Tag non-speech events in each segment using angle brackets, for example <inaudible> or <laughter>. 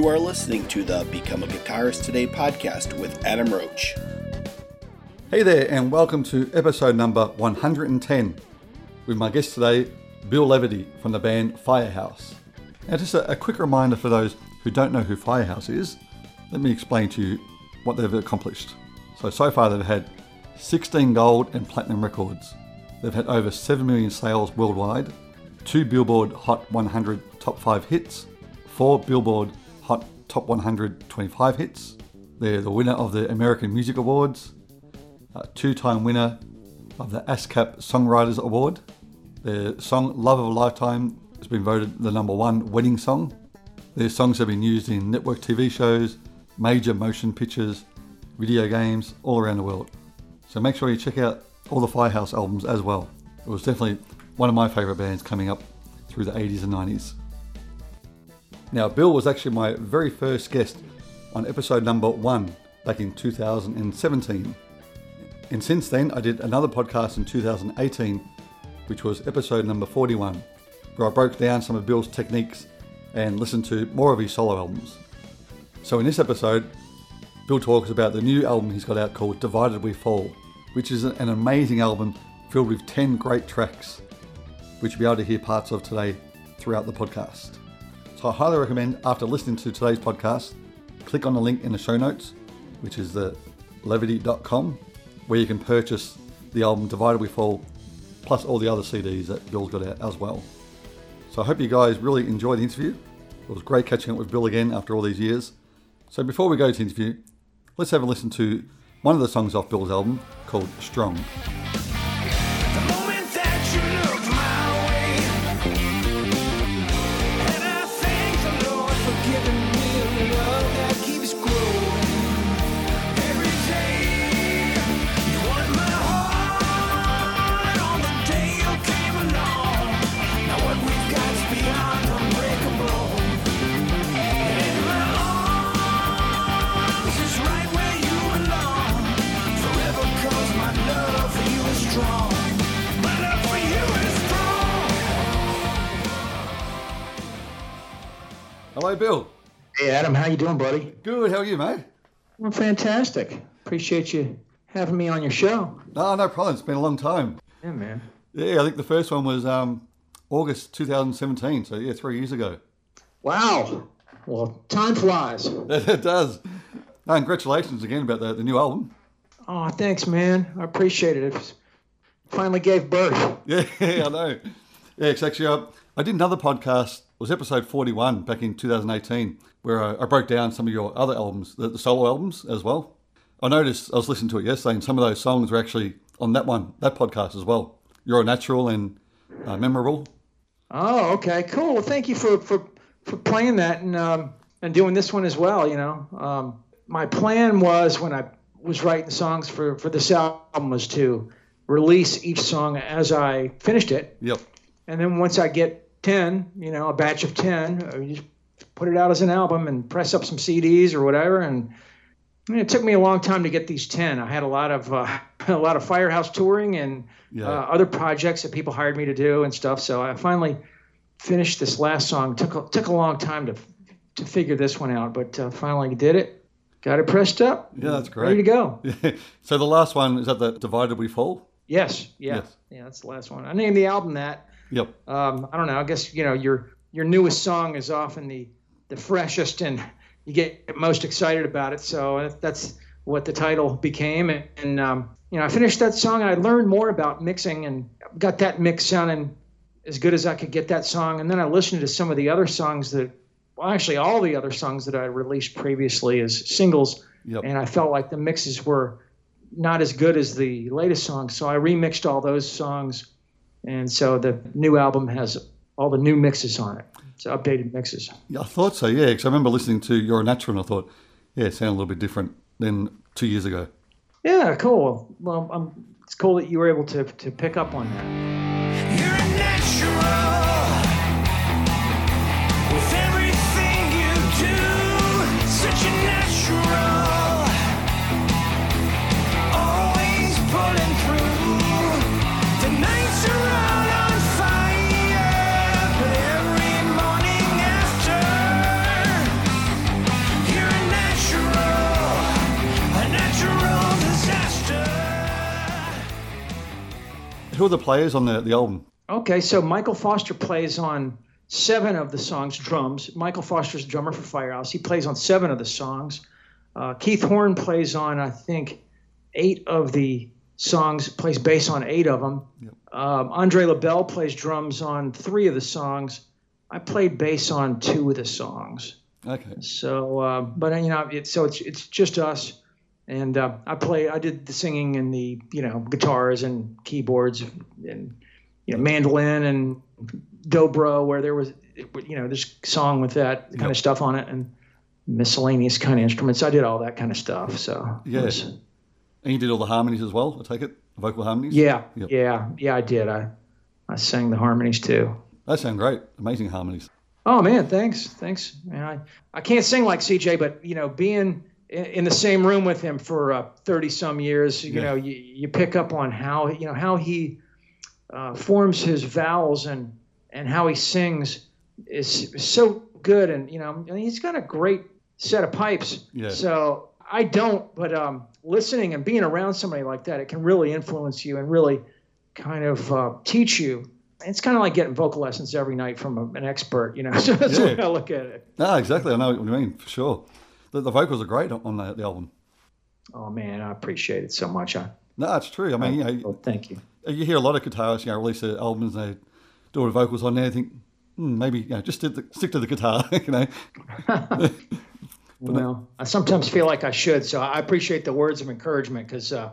You are listening to the Become a Guitarist Today podcast with Adam Roach. Hey there, and welcome to episode number 110 with my guest today, Bill Leverty from the band Firehouse. Now, just a, a quick reminder for those who don't know who Firehouse is, let me explain to you what they've accomplished. So, so far they've had 16 gold and platinum records. They've had over 7 million sales worldwide, 2 Billboard Hot 100 Top 5 hits, 4 Billboard Top 125 hits. They're the winner of the American Music Awards, a two time winner of the ASCAP Songwriters Award. Their song Love of a Lifetime has been voted the number one wedding song. Their songs have been used in network TV shows, major motion pictures, video games all around the world. So make sure you check out all the Firehouse albums as well. It was definitely one of my favourite bands coming up through the 80s and 90s. Now, Bill was actually my very first guest on episode number one back in 2017. And since then, I did another podcast in 2018, which was episode number 41, where I broke down some of Bill's techniques and listened to more of his solo albums. So, in this episode, Bill talks about the new album he's got out called Divided We Fall, which is an amazing album filled with 10 great tracks, which you'll be able to hear parts of today throughout the podcast. So, I highly recommend after listening to today's podcast, click on the link in the show notes, which is the leverty.com where you can purchase the album Divided We Fall, plus all the other CDs that Bill's got out as well. So I hope you guys really enjoyed the interview. It was great catching up with Bill again after all these years. So before we go to interview, let's have a listen to one of the songs off Bill's album called Strong. Hello, Adam. How you doing, buddy? Good. How are you, mate? I'm fantastic. Appreciate you having me on your show. No, no problem. It's been a long time. Yeah, man. Yeah, I think the first one was um, August 2017. So yeah, three years ago. Wow. Well, time flies. <laughs> it does. No, congratulations again about the, the new album. Oh, thanks, man. I appreciate it. It finally gave birth. <laughs> Yeah, I know. Yeah, it's actually, uh, I did another podcast It was episode 41 back in 2018, where I, I broke down some of your other albums, the, the, solo albums as well. I noticed, I was listening to it yesterday, and some of those songs were actually on that one, that podcast as well. You're a natural and uh, memorable. Oh, okay, cool. Well, thank you for, for, for playing that and, um, and doing this one as well. You know, um, my plan was when I was writing songs for, for this album was to release each song as I finished it. Yep. And then once I get 10, you know, a batch of 10, just put it out as an album and press up some CDs or whatever. And it took me a long time to get these 10. I had a lot of, uh, <laughs> a lot of Firehouse touring and yeah. uh, other projects that people hired me to do and stuff. So I finally finished this last song. Took a, took a long time to, to figure this one out, but uh, finally did it. Got it pressed up. Yeah, that's great. Ready to go. <laughs> so the last one is that the Divided We Fall? Yes. Yeah. Yes. Yeah, that's the last one. I named the album that. Yep. Um, I don't know. I guess you know your your newest song is often the the freshest and you get most excited about it. So that's what the title became. And, and um, you know, I finished that song and I learned more about mixing and got that mix sounding as good as I could get that song. And then I listened to some of the other songs that, well, actually all the other songs that I released previously as singles. Yep. And I felt like the mixes were not as good as the latest songs. So I remixed all those songs and so the new album has all the new mixes on it. It's updated mixes. Yeah, I thought so. Yeah, because I remember listening to You're a Natural, and I thought, yeah, it sounded a little bit different than two years ago. Yeah, cool. Well, um, it's cool that you were able to to pick up on that. Who are the players on the, the album? Okay, so Michael Foster plays on seven of the songs drums. Michael Foster's drummer for Firehouse. He plays on seven of the songs. Uh, Keith Horn plays on, I think, eight of the songs, plays bass on eight of them. Yep. Um, Andre LaBelle plays drums on three of the songs. I played bass on two of the songs. Okay. So, uh, but you know, it's so it's it's just us, and uh, I play. I did the singing and the you know guitars and keyboards and you know mandolin and dobro where there was you know this song with that kind yep. of stuff on it and miscellaneous kind of instruments. I did all that kind of stuff. So yes. Yeah. And you did all the harmonies as well. I take it vocal harmonies. Yeah, yep. yeah, yeah. I did. I I sang the harmonies too. That sound great. Amazing harmonies. Oh man, thanks, thanks. Man, I I can't sing like CJ, but you know, being in the same room with him for thirty uh, some years, you yeah. know, you, you pick up on how you know how he uh, forms his vowels and and how he sings is so good. And you know, he's got a great set of pipes. Yeah. So I don't, but um, listening and being around somebody like that, it can really influence you and really kind of uh, teach you. It's kind of like getting vocal lessons every night from a, an expert, you know. <laughs> So that's yeah. the way I look at it. No, exactly. I know what you mean for sure. The, the vocals are great on the, the, album. Oh man, I appreciate it so much. I, no, it's true. I mean, you know, oh, thank you. You hear a lot of guitarists, you know, release their albums, they do all the vocals on there. I think hmm, maybe you know, just the, stick to the guitar, <laughs> you know. <laughs> well, I sometimes feel like I should, so I appreciate the words of encouragement because uh,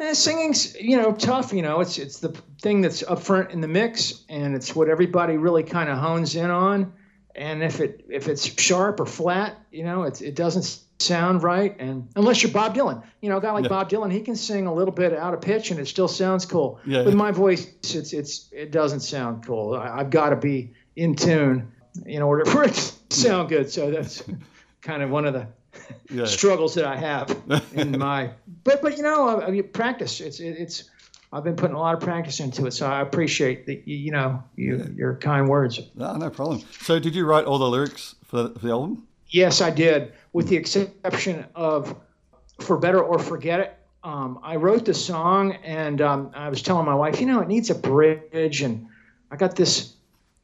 eh, singing's you know tough. You know, it's it's the thing that's up front in the mix, and it's what everybody really kind of hones in on. And if it if it's sharp or flat, you know, it it doesn't sound right. And unless you're Bob Dylan, you know, a guy like yeah. Bob Dylan, he can sing a little bit out of pitch and it still sounds cool. Yeah. With my voice, it's it's it doesn't sound cool. I, I've got to be in tune in order for it to sound good. So that's <laughs> kind of one of the yeah. struggles that I have <laughs> in my. But but you know, I, mean, practice. It's it, it's. I've been putting a lot of practice into it, so I appreciate the you know you, yeah. your kind words. No, no problem. So, did you write all the lyrics for the, for the album? Yes, I did, with the exception of "For Better or Forget It." Um, I wrote the song, and um, I was telling my wife, you know, it needs a bridge, and I got this.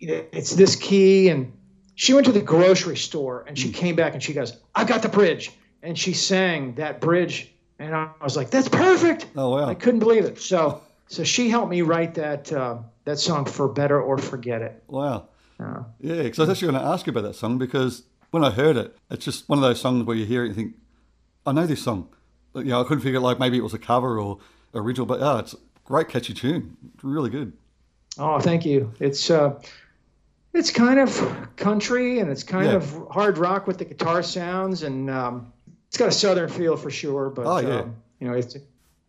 You know, it's this key, and she went to the grocery store and she mm. came back and she goes, I got the bridge. And she sang that bridge. And I was like, that's perfect. Oh, wow. I couldn't believe it. So, so she helped me write that, uh, that song for better or forget it. Wow. Uh, yeah. Cause I was actually going to ask you about that song because when I heard it, it's just one of those songs where you hear it and you think, I know this song. But, you know, I couldn't figure like maybe it was a cover or original, but oh, it's a great catchy tune. It's really good. Oh, thank you. It's, uh, it's kind of country and it's kind yeah. of hard rock with the guitar sounds and um, it's got a southern feel for sure. But oh, yeah. um, you know, it's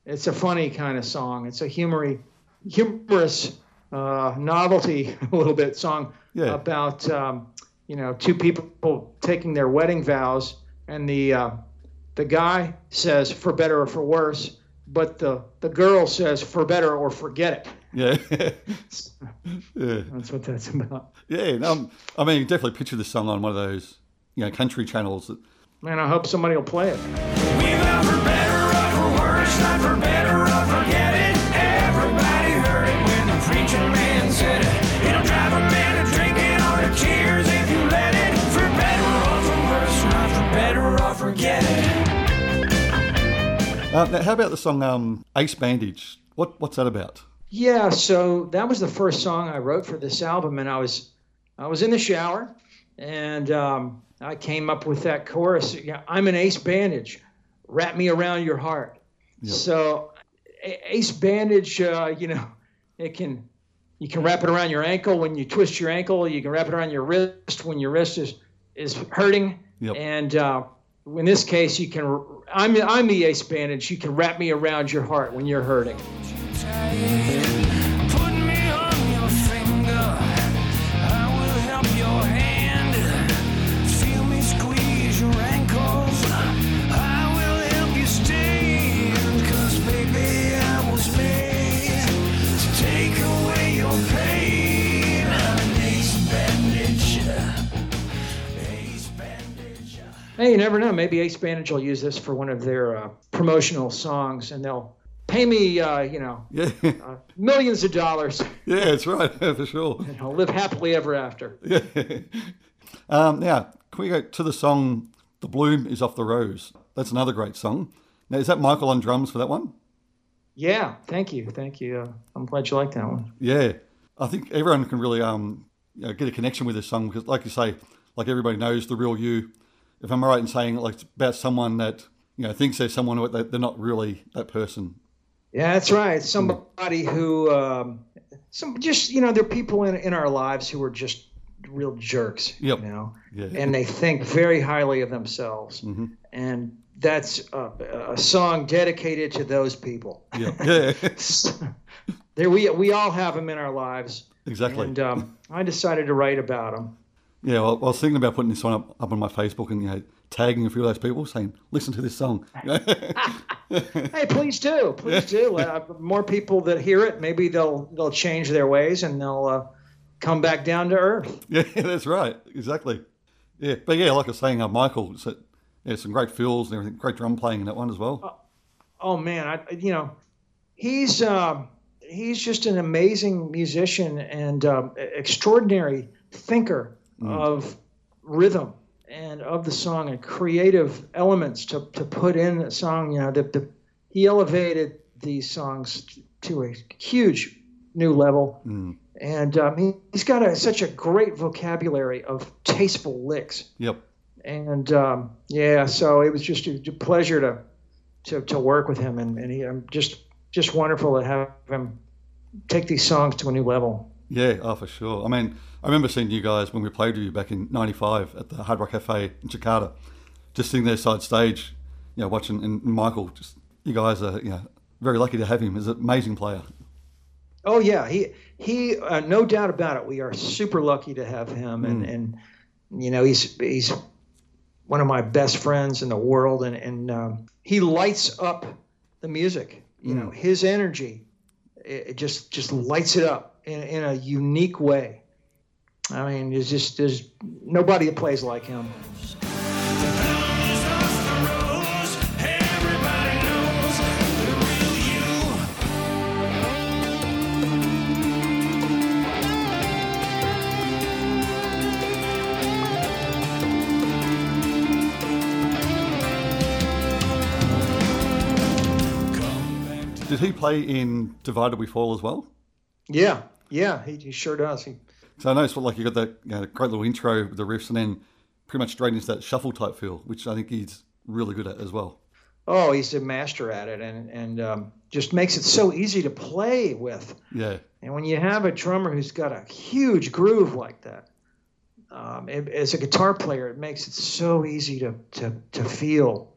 it's a funny kind of song. It's a humory, humorous uh, novelty <laughs> a little bit song yeah. about um, you know two people taking their wedding vows and the uh, the guy says for better or for worse, but the the girl says for better or forget it. Yeah. <laughs> <laughs> yeah. That's what that's about. Yeah. Um, I mean, definitely picture this song on one of those, you know, country channels. That... Man, I hope somebody will play it. Uh, now, how about the song um, Ace Bandage? What, what's that about? Yeah, so that was the first song I wrote for this album, and I was I was in the shower, and um, I came up with that chorus. Yeah, I'm an ace bandage, wrap me around your heart. Yep. So ace bandage, uh, you know, it can you can wrap it around your ankle when you twist your ankle. You can wrap it around your wrist when your wrist is is hurting. Yep. And uh, in this case, you can I'm I'm the ace bandage. You can wrap me around your heart when you're hurting. Hey, you never know. Maybe Ace Bandage will use this for one of their uh, promotional songs, and they'll pay me, uh, you know, <laughs> Yeah, uh, millions of dollars, yeah, that's right, <laughs> for sure. and I'll live happily ever after. Yeah. <laughs> um, now, can we go to the song "The Bloom Is Off the Rose"? That's another great song. Now, is that Michael on drums for that one? Yeah, thank you, thank you. Uh, I'm glad you like that one. Yeah, I think everyone can really um, you know, get a connection with this song because, like you say, like everybody knows the real you. If I'm right in saying like it's about someone that you know thinks they're someone they- they're not really that person. Yeah, that's right. Somebody who, um, some just you know, there are people in in our lives who are just real jerks. Yep. You know, Yeah. and they think very highly of themselves, Mhm. and that's a, a song dedicated to those people. Yeah, <laughs> yeah, there, we we all have them in our lives, exactly. and um, I decided to write about them. Yeah, well, I was thinking about putting this one up, up on my Facebook and you know tagging a few of those people saying, "Listen to this song." <laughs> Hey, please do, please do. Uh, more people that hear it, maybe they'll they'll change their ways and they'll uh, come back down to earth. <laughs> yeah, that's right, exactly. Yeah, but yeah, like I was saying, uh, Michael, so, yeah, some great fills and everything, great drum playing in that one as well. Oh man, I you know, he's um, he's just an amazing musician and um, extraordinary thinker of rhythm and of the song and creative elements to, to put in the song. You know, the, the, he elevated these songs to a huge new level. Mm. And um, he, he's got a, such a great vocabulary of tasteful licks. Yep. And um, yeah, so it was just a, a pleasure to, to, to work with him. And, and he, I'm just, just wonderful to have him take these songs to a new level. Yeah, oh, for sure. I mean, I remember seeing you guys when we played with you back in '95 at the Hard Rock Cafe in Jakarta, just sitting there side stage, you know, watching. And Michael, just you guys are, you know, very lucky to have him. He's an amazing player. Oh yeah, he he uh, no doubt about it. We are super lucky to have him, and and you know he's he's one of my best friends in the world, and and um, he lights up the music. You know, his energy, it, it just just lights it up in, in a unique way. I mean, there's just there's nobody that plays like him. Did he play in Divided We Fall as well? Yeah, yeah, he, he sure does. He, So I noticed, like, you got that you know, great little intro with the riffs, and then pretty much straight into that shuffle type feel, which I think he's really good at as well. oh, he's a master at it, and and um, just makes it so easy to play with. Yeah, And when you have a drummer who's got a huge groove like that, um, it, as a guitar player, it makes it so easy to, to, to feel.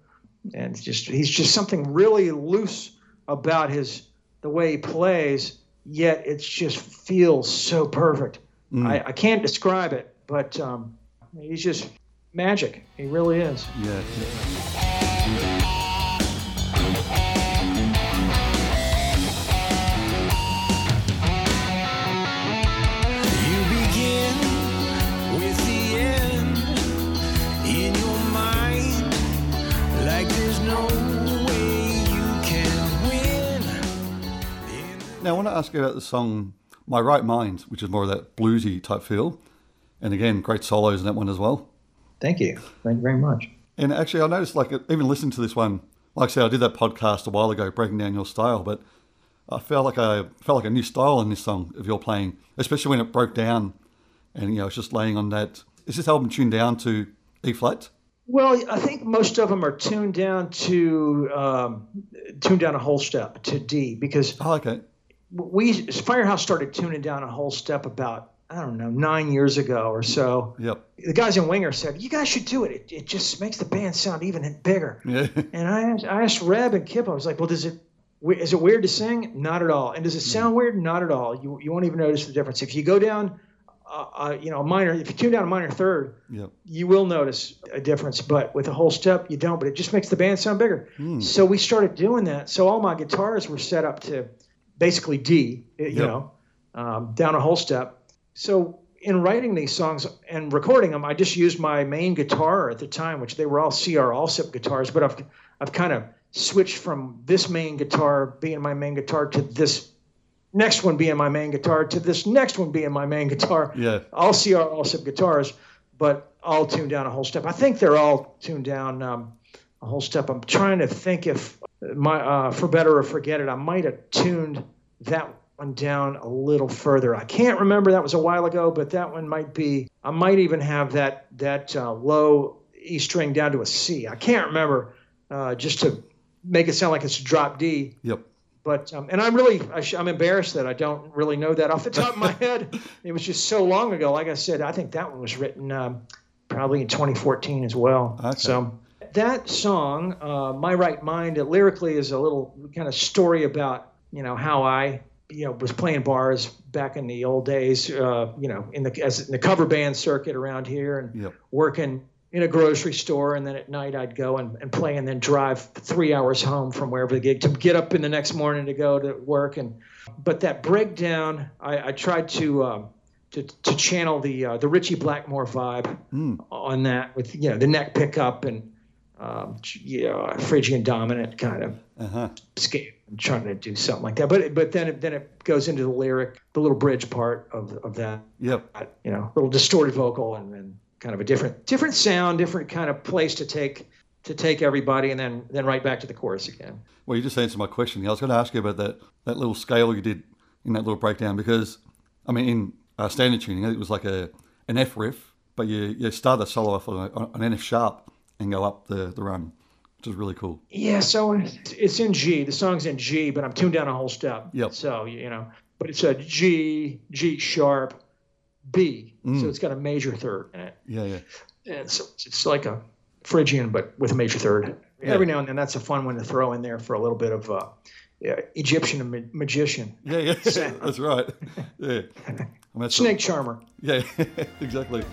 And just he's just something really loose about his the way he plays, yet it just feels so perfect. I, I can't describe it, but um, he's just magic. He really is. yeah. You Now, I want to ask you about the song My Right Mind, which is more of that bluesy type feel. And again, great solos in that one as well. Thank you. Thank you very much. And actually, I noticed, like, even listening to this one, like I said, I did that podcast a while ago, breaking down your style, but I felt like I felt like a new style in this song of your playing, especially when it broke down, and you know, it's just laying on that. Is this album tuned down to E flat? Well, I think most of them are tuned down to um, tuned down a whole step to D because Oh, okay. We Firehouse started tuning down a whole step about I don't know nine years ago or so. Yep. The guys in Winger said you guys should do it. It, it just makes the band sound even bigger. Yeah. <laughs> And I asked, I asked Reb and Kip. I was like, well, does it is it weird to sing? Not at all. And does it sound weird? Not at all. You you won't even notice the difference if you go down. Uh, uh, you know, a minor. If you tune down a minor third, Yep. you will notice a difference. But with a whole step, you don't. But it just makes the band sound bigger. So we started doing that. So all my guitars were set up to basically D, you Yep. know, um, down a whole step. So in writing these songs and recording them, I just used my main guitar at the time, which they were all CR Alsip guitars. But I've I've kind of switched from this main guitar being my main guitar to this next one being my main guitar to this next one being my main guitar. Yeah. All CR, Alsip guitars, but all tuned down a whole step. I think they're all tuned down um, a whole step. I'm trying to think if my uh, for better or forget it. I might have tuned that one down a little further. I can't remember. That was a while ago, but that one might be. I might even have that that uh, low E string down to a C. I can't remember. Uh, just to make it sound like it's a drop D. Yep. But um, and I'm really I sh- I'm embarrassed that I don't really know that off the top of my <laughs> head. It was just so long ago. Like I said, I think that one was written um, probably in 2014 as well. Okay. So that song, uh, "My Right Mind," it lyrically is a little kind of story about you know how I you know was playing bars back in the old days. Uh, you know in the as in the cover band circuit around here and Yep. working in a grocery store and then at night I'd go and, and play and then drive three hours home from wherever the gig to get up in the next morning to go to work and but that breakdown I, I tried to um, to, to channel the uh, the Ritchie Blackmore vibe on that with you know the neck pickup and um, you know Phrygian dominant kind of Uh-huh. scale. I'm trying to do something like that but but then it, then it goes into the lyric the little bridge part of of that Yep. you know, a little distorted vocal and, and kind of a different different sound, different kind of place to take to take everybody, and then then right back to the chorus again. Well, you just answered my question. I was going to ask you about that, that little scale you did in that little breakdown because, I mean, in uh, standard tuning, it was like a an F riff, but you, you start the solo off on an F sharp and go up the, the run, which is really cool. Yeah, so it's in G. The song's in G, but I'm tuned down a whole step. Yep. So you know, but it's a G, G sharp, B. So it's got a major third in it. Yeah, yeah. And so it's, like a Phrygian, but with a major third. Every now and then, that's a fun one to throw in there for a little bit of uh, yeah, Egyptian ma- magician, Yeah, yeah. <laughs> That's right. <laughs> Yeah. I mean, that's snake charmer. Yeah, <laughs> exactly.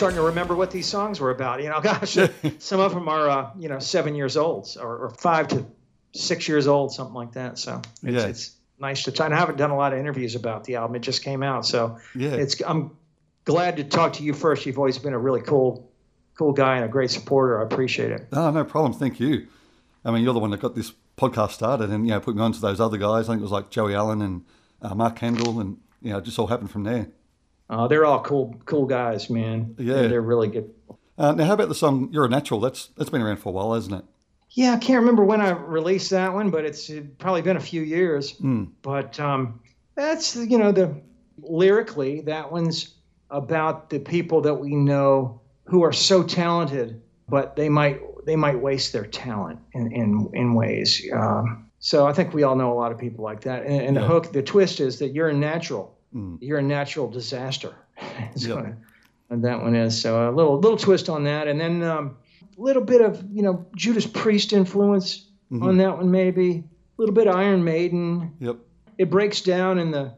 Starting to remember what these songs were about. You know, <laughs> gosh, some of them are, uh, you know, seven years old or, or five to six years old, something like that. So it's, Yeah. it's nice to try. And I haven't done a lot of interviews about the album. It just came out, so Yeah. it's. I'm glad to talk to you first. You've always been a really cool, cool guy and a great supporter. I appreciate it. No, no problem. Thank you. I mean, you're the one that got this podcast started and, you know, put me on to those other guys. I think it was like Joey Allen and uh, Mark Kendall and, you know, it just all happened from there. Uh, they're all cool, cool guys, man. Yeah. they're, they're really good. Uh, now, how about the song "You're a Natural"? That's that's been around for a while, hasn't it? Yeah, I can't remember when I released that one, but it's probably been a few years. But um, that's you know the lyrically that one's about the people that we know who are so talented, but they might they might waste their talent in in, in ways. Um, so I think we all know a lot of people like that. And, and the hook, the twist is that you're a natural. Mm. You're a natural disaster. <laughs> Yep. what uh, that one is. So a little little twist on that, and then um, a little bit of you know Judas Priest influence mm-hmm. on that one, maybe a little bit of Iron Maiden. Yep. It breaks down in the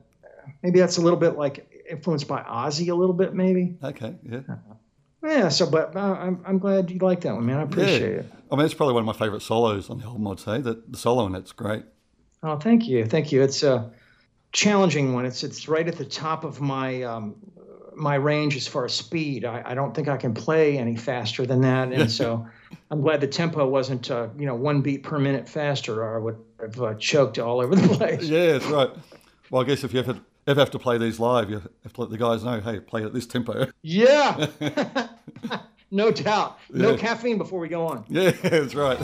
maybe that's a little bit like influenced by Ozzy a little bit, maybe. Okay. Yeah. Uh, yeah. So, but uh, I'm I'm glad you like that one, man. I appreciate yeah. it. I mean, it's probably one of my favourite solos on the album. I'd say that the solo in it's great. Oh, thank you, thank you. It's a challenging one. It's it's right at the top of my um, my range as far as speed. I, I don't think I can play any faster than that, and so <laughs> I'm glad the tempo wasn't uh, you know one beat per minute faster, or I would have uh, choked all over the <laughs> place. Yeah, that's right. Well, I guess if you ever ever have to play these live, you have to let the guys know, hey, play at this tempo. Yeah, <laughs> no doubt. No Yeah. caffeine before we go on. yeah, that's right.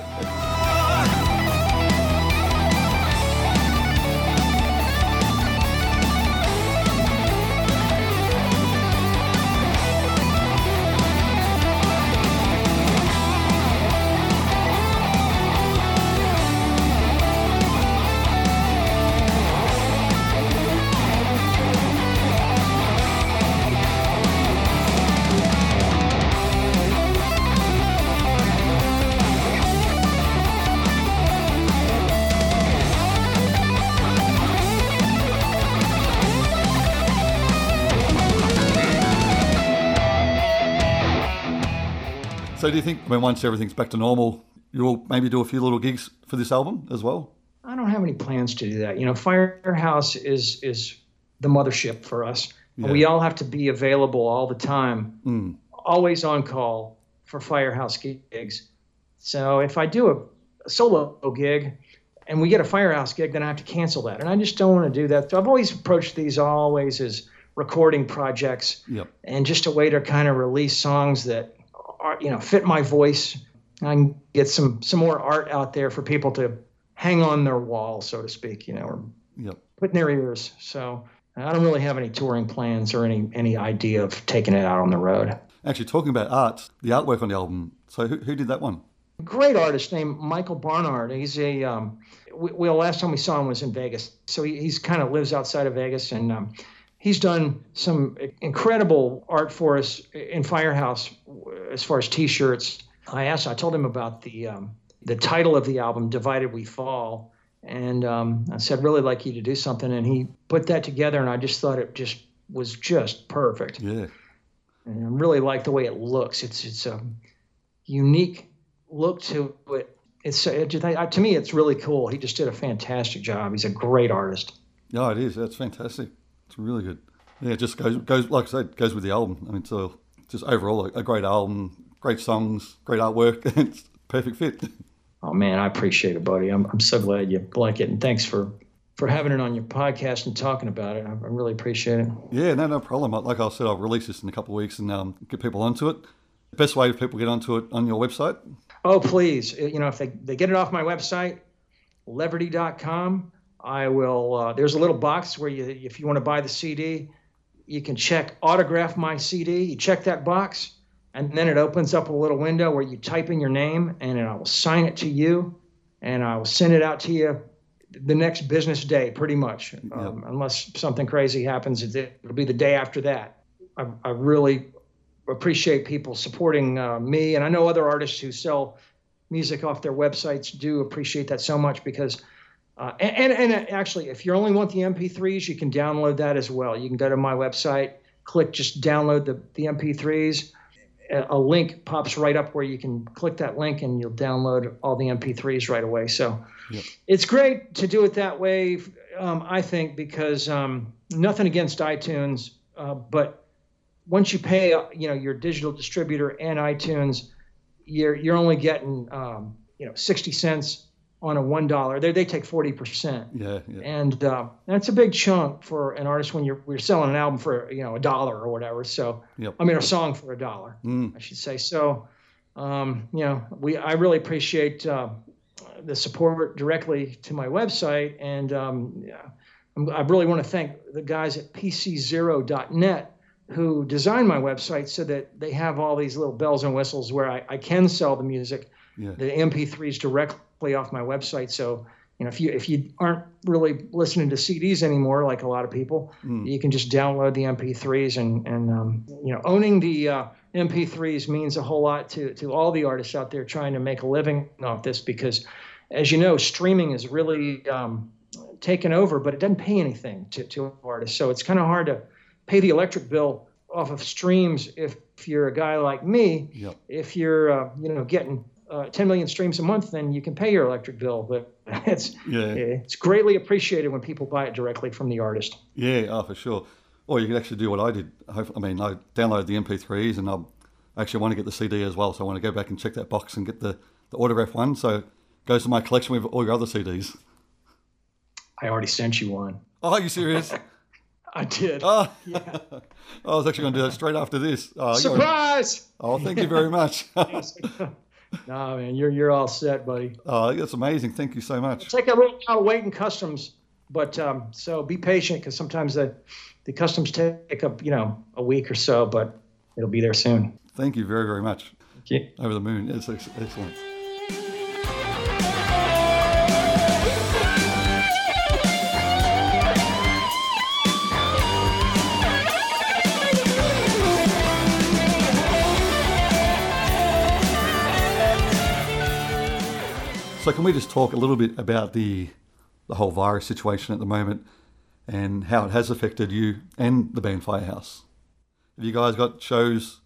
So do you think when once everything's back to normal, you'll maybe do a few little gigs for this album as well? I don't have any plans to do that. You know, Firehouse is is the mothership for us. Yeah. We all have to be available all the time, Mm. always on call for Firehouse gigs. So if I do a, a solo gig and we get a Firehouse gig, then I have to cancel that, and I just don't want to do that. So I've always approached these always as recording projects Yep. and just a way to kind of release songs that are you know fit my voice. I can get some some more art out there for people to hang on their wall, so to speak, you know, or Yep. put in their ears. So I don't really have any touring plans or any any idea of taking it out on the road. Actually, talking about art, the artwork on the album. So who, who did that one? Great artist named Michael Barnard. He's a um, we, well, last time we saw him was in Vegas, so he, he's kind of lives outside of Vegas, and um, he's done some incredible art for us in Firehouse as far as T-shirts. I asked, I told him about the um, the title of the album, "Divided We Fall," and um, I said, really like you to do something, and he put that together, and I just thought it just was just perfect, Yeah. and I really like the way it looks. It's it's a unique look to it. It's it, to me, it's really cool. He just did a fantastic job. He's a great artist. Yeah, it is. That's fantastic. It's really good. Yeah, it just goes goes like I said, goes with the album. I mean, so just overall a, a great album, great songs, great artwork. <laughs> it's perfect fit. Oh man, I appreciate it, buddy. I'm I'm so glad you like it, and thanks for for having it on your podcast and talking about it. I, I really appreciate it. Yeah, no, no problem. Like I said, I'll release this in a couple of weeks and um, get people onto it. The best way for people get onto it on your website. Oh, please, you know, if they, they get it off my website, leverty.com, I will, uh, there's a little box where you, if you want to buy the CD, you can check autograph my CD. You check that box, and then it opens up a little window where you type in your name, and I will sign it to you, and I will send it out to you the next business day, pretty much. Um, unless something crazy happens, it- it'll be the day after that. I, I really appreciate people supporting uh, me, and I know other artists who sell music off their websites do appreciate that so much because. Uh, and, and and actually, if you only want the MP3s, you can download that as well. You can go to my website, click just download the, the MP3s. A, a link pops right up where you can click that link and you'll download all the MP3s right away. So it's great to do it that way, um, I think, because um, nothing against iTunes, uh, but once you pay, uh, you know, your digital distributor and iTunes, you're you're only getting, um, you know, sixty cents on a one dollar. They they take forty percent, Yeah, yeah. and uh, that's a big chunk for an artist when you're we're selling an album for you know a dollar or whatever. So Yep. I mean a song for a dollar, Mm. I should say. So um, you know, we I really appreciate uh, the support directly to my website, and um, yeah, I'm, really want to thank the guys at PCZero.net who designed my website so that they have all these little bells and whistles where I, I can sell the music, Yeah. the MP3s directly off my website. So you know, if you if you aren't really listening to CDs anymore, like a lot of people, you can just download the MP3s and and um, you know, owning the uh, MP3s means a whole lot to to all the artists out there trying to make a living off this because, as you know, streaming is really um, taken over, but it doesn't pay anything to to artists. So it's kind of hard to pay the electric bill off of streams if, if you're a guy like me. Yep. If you're uh, you know getting uh, 10 million streams a month, then you can pay your electric bill. But <laughs> it's Yeah. it's greatly appreciated when people buy it directly from the artist. Yeah, oh, for sure. Or you could actually do what I did. I mean, I downloaded the MP3s and I actually want to get the CD as well. So I want to go back and check that box and get the, the autograph one. So it goes to my collection with all your other CDs. I already sent you one. Oh, are you serious? <laughs> I did. oh, Yeah. <laughs> I was actually going to do that straight after this. Oh, Surprise! oh thank you very much. No, man, you're you're all set, buddy. oh, that's amazing. Thank you so much. Take a little while to wait in customs, but um, so be patient because sometimes the the customs take up you know a week or so, but it'll be there soon. Thank you very, very much. Thank you. Over the moon. It's ex- excellent. So can we just talk a little bit about the the whole virus situation at the moment and how it has affected you and the band Firehouse? Have you guys got shows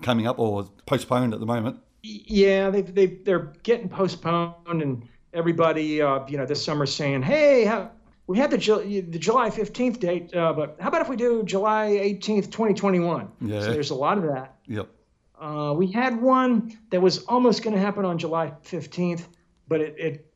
coming up or postponed at the moment? Yeah, they they they're getting postponed, and everybody, uh, you know, this summer saying, "Hey, how, we had the the July 15th date, uh, but how about if we do July 18th, 2021?" Yeah. So there's a lot of that. Yep. Uh, we had one that was almost going to happen on July 15th, but it, it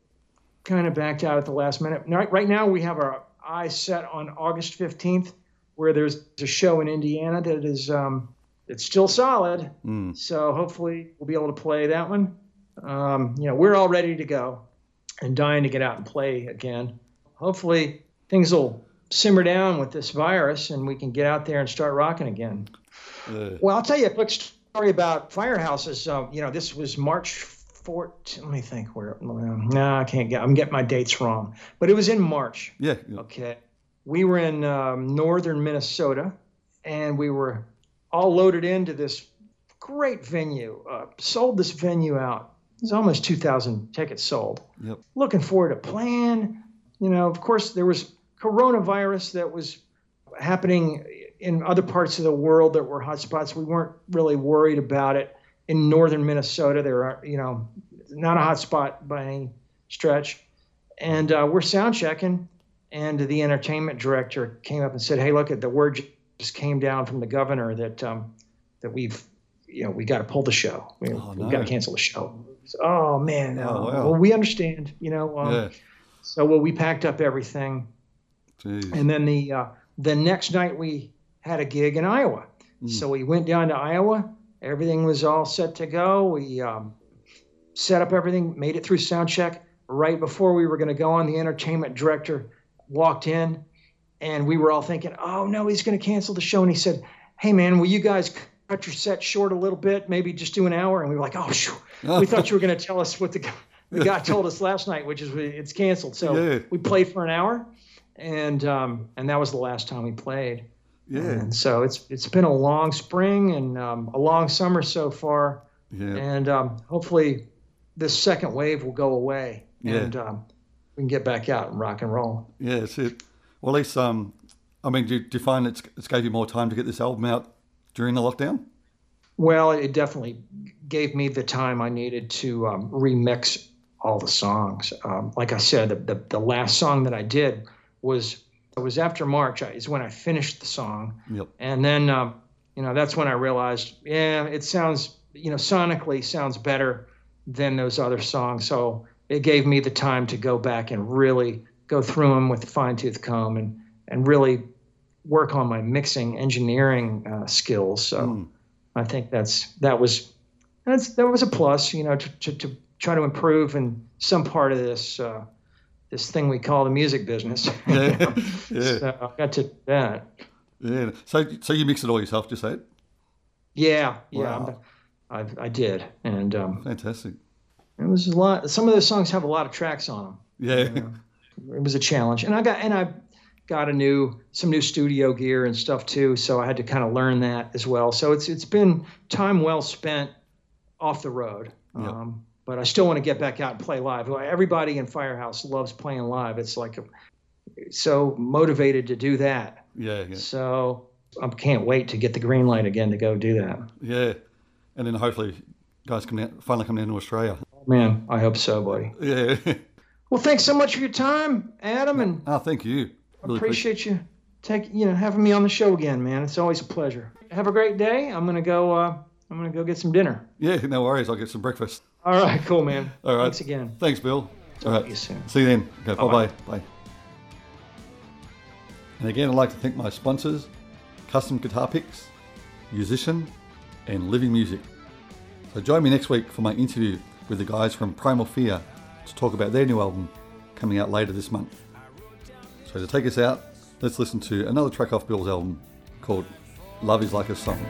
kind of backed out at the last minute. Right, right now, we have our eyes set on August 15th, where there's a show in Indiana that is um, it's still solid. Mm. So hopefully, we'll be able to play that one. Um, you know, we're all ready to go and dying to get out and play again. Hopefully, things will simmer down with this virus and we can get out there and start rocking again. Yeah. Well, I'll tell you a quick story about firehouses. Um, you know, this was March 14. Let me think where. No, I can't get. I'm getting my dates wrong. But it was in March. Yeah. yeah. Okay. We were in um, northern Minnesota, and we were all loaded into this great venue. Uh, sold this venue out. There's almost 2,000 tickets sold. Yep. Looking forward to playing. You know, of course, there was coronavirus that was happening in other parts of the world that were hotspots. We weren't really worried about it. In northern Minnesota, there are, you know, not a hot spot by any stretch. And uh, we're sound checking, and the entertainment director came up and said, "Hey, look at the word just came down from the governor that um, that we've, you know, we got to pull the show. We, Oh, have got to cancel the show." So, oh man, Oh, uh, wow. well we understand, you know. Um, Yeah. So well, we packed up everything, Jeez. and then the uh, the next night we had a gig in Iowa. So we went down to Iowa. Everything was all set to go. We um, set up everything, made it through sound check. Right before we were going to go on, the entertainment director walked in, and we were all thinking, "Oh no, he's going to cancel the show." And he said, "Hey man, will you guys cut your set short a little bit? Maybe just do an hour?" And we were like, "Oh, shoo. <laughs> we thought you were going to tell us what the guy, the guy told us last night, which is we- it's canceled." So Yeah. we played for an hour, and um, and that was the last time we played. Yeah. And so it's it's been a long spring and um, a long summer so far, Yeah. and um, hopefully this second wave will go away Yeah. and um, we can get back out and rock and roll. Yeah, that's it. Well, at least, um, I mean, do you, do you find it's, it's gave you more time to get this album out during the lockdown? Well, it definitely gave me the time I needed to um, remix all the songs. Um, like I said, the, the the last song that I did was it was after March is when I finished the song. Yep. And then, um, you know, that's when I realized, yeah, it sounds, you know, sonically sounds better than those other songs. So it gave me the time to go back and really go through them with a fine tooth comb and, and really work on my mixing engineering uh, skills. So Mm. I think that's, that was, that's, that was a plus, you know, to, to, to try to improve in some part of this, uh, this thing we call the music business. <laughs> <laughs> Yeah. yeah. so I got to that. Yeah. So, so you mix it all yourself, just say it? Yeah, yeah, Wow. I, I did, and um, Fantastic. it was a lot. Some of those songs have a lot of tracks on them. Yeah. It was a challenge, and I got and I got a new some new studio gear and stuff too, so I had to kind of learn that as well. So it's it's been time well spent off the road. Yep. Um, but I still want to get back out and play live. Everybody in Firehouse loves playing live. It's like a, so motivated to do that. Yeah. Yeah. So I can't wait to get the green light again to go do that. Yeah. And then hopefully guys come down, finally come down to Australia. Oh, Man, I hope so, buddy. Yeah. <laughs> Well, thanks so much for your time, Adam, and oh, thank you. Really appreciate you take you know having me on the show again, man. It's always a pleasure. Have a great day. I'm gonna go. Uh, I'm gonna go get some dinner. Yeah, no worries. I'll get some breakfast. All right, cool, man. All right. Thanks again. Thanks, Bill. All Talk right. to you soon. See you then. Okay, Bye-bye. bye bye. Bye. And again, I'd like to thank my sponsors Custom Guitar Picks, Musician, and Living Music. So join me next week for my interview with the guys from Primal Fear to talk about their new album coming out later this month. So to take us out, let's listen to another track off Bill's album called Love is Like a Song.